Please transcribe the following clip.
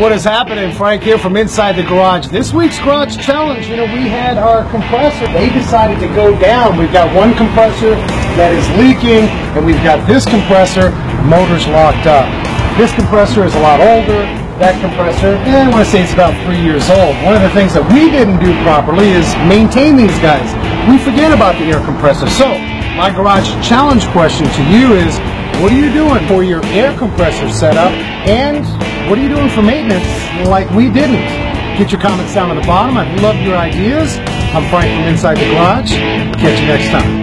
What is happening? Frank here from inside the garage. This week's garage challenge, you know, we had our compressor. They decided to go down. We've got one compressor that is leaking, and we've got this compressor, motor's locked up. This compressor is a lot older. That compressor, eh, I want to say it's about three years old. One of the things that we didn't do properly is maintain these guys. We forget about the air compressor. So, my garage challenge question to you is, what are you doing for your air compressor setup? And what are you doing for maintenance like we didn't? Get your comments down at the bottom. I'd love your ideas. I'm Frank from Inside the Garage. Catch you next time.